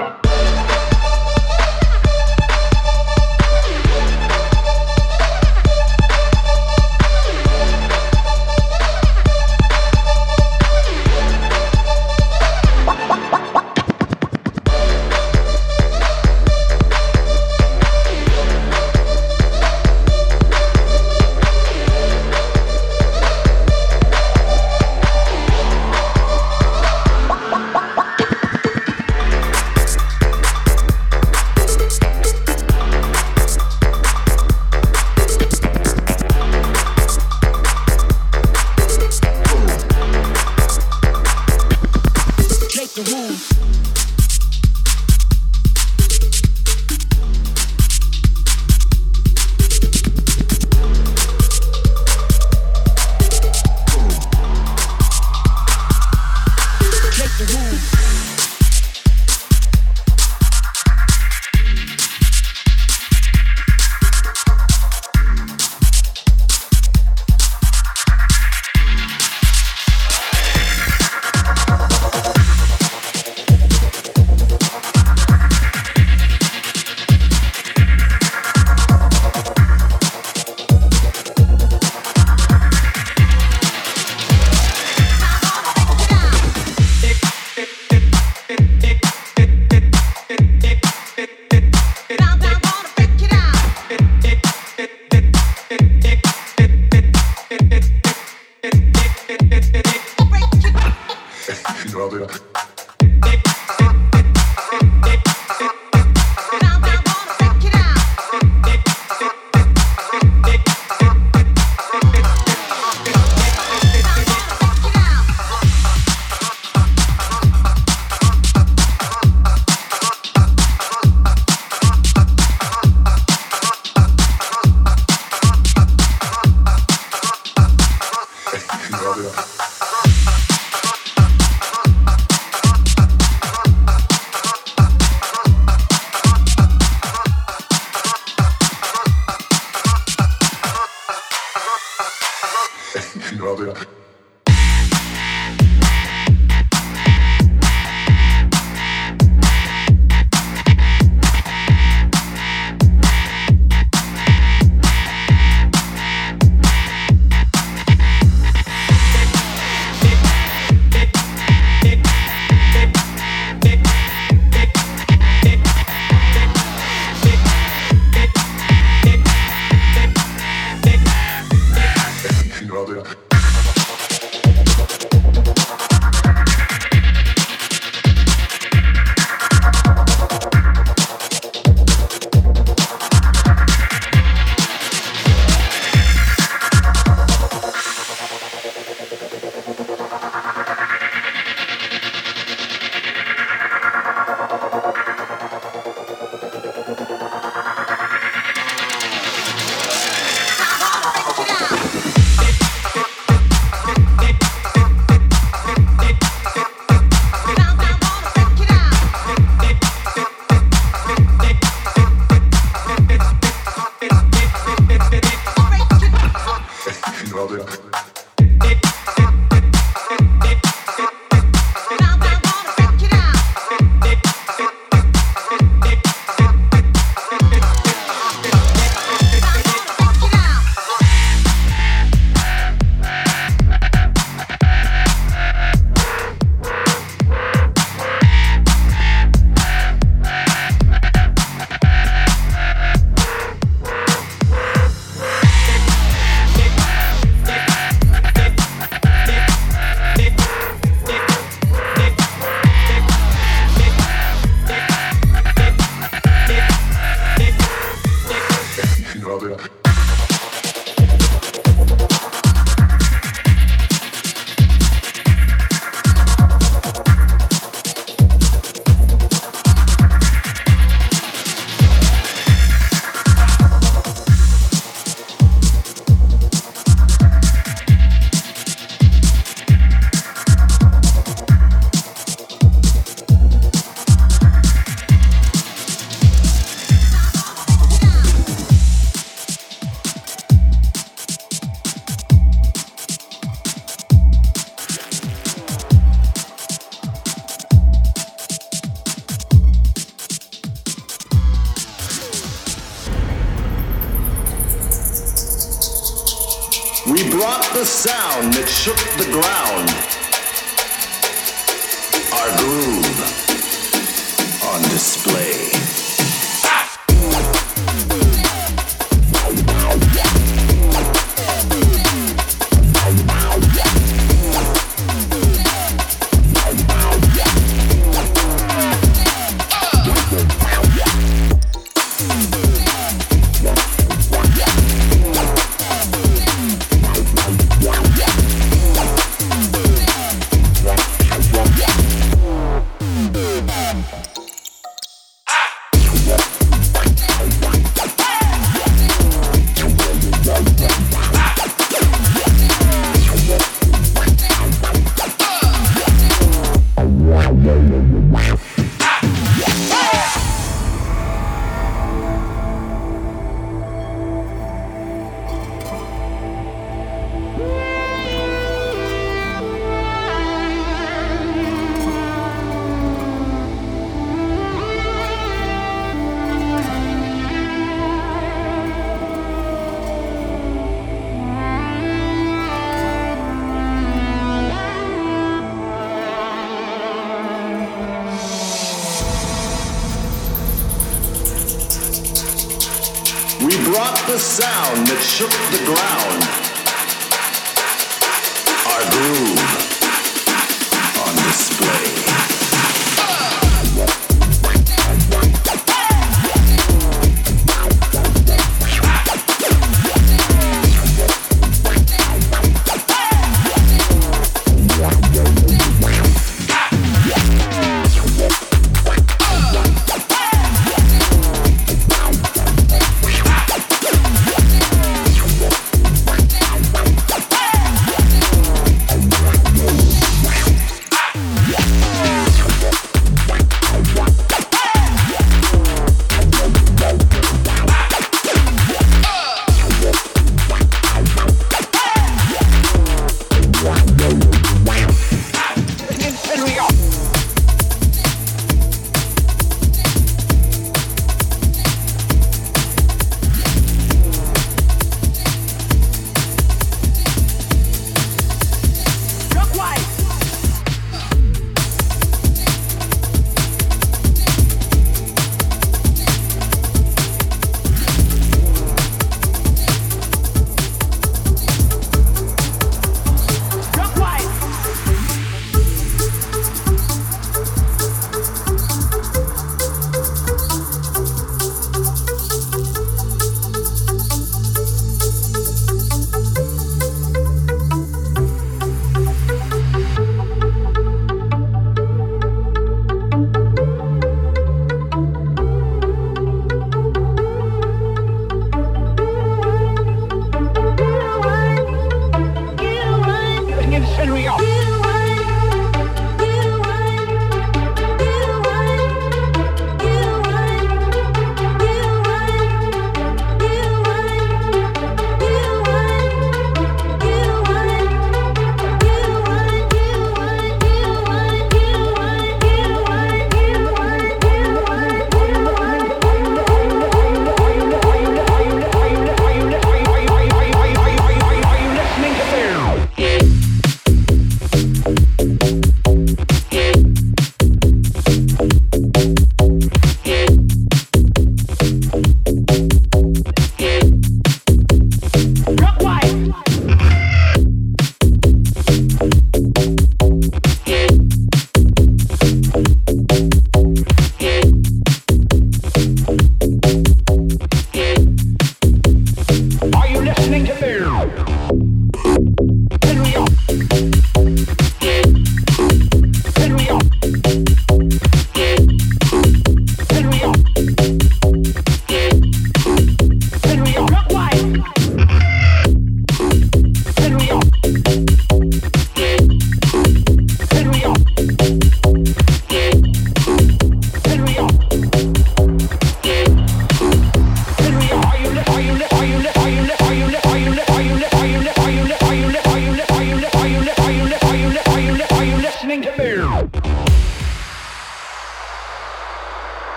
Trump. Florida.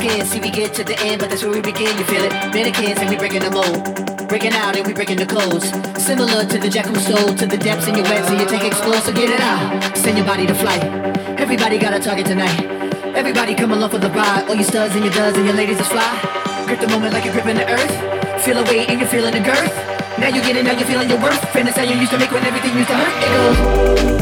Skin. See, we get to the end, but that's where we begin. You feel it? Mannequins and we breaking the mold. Breaking out and we breaking the codes. Similar to the jack who stole to the depths in your wet, so you take explore, so get it out. Send your body to flight. Everybody got a target tonight. Everybody come along for the ride. All your studs and your duds and your ladies is fly. Grip the moment like you're gripping the earth. Feel a weight and you're feeling the girth. Now you get it, now you're feeling your worth. How you used to make when everything used to hurt. It goes.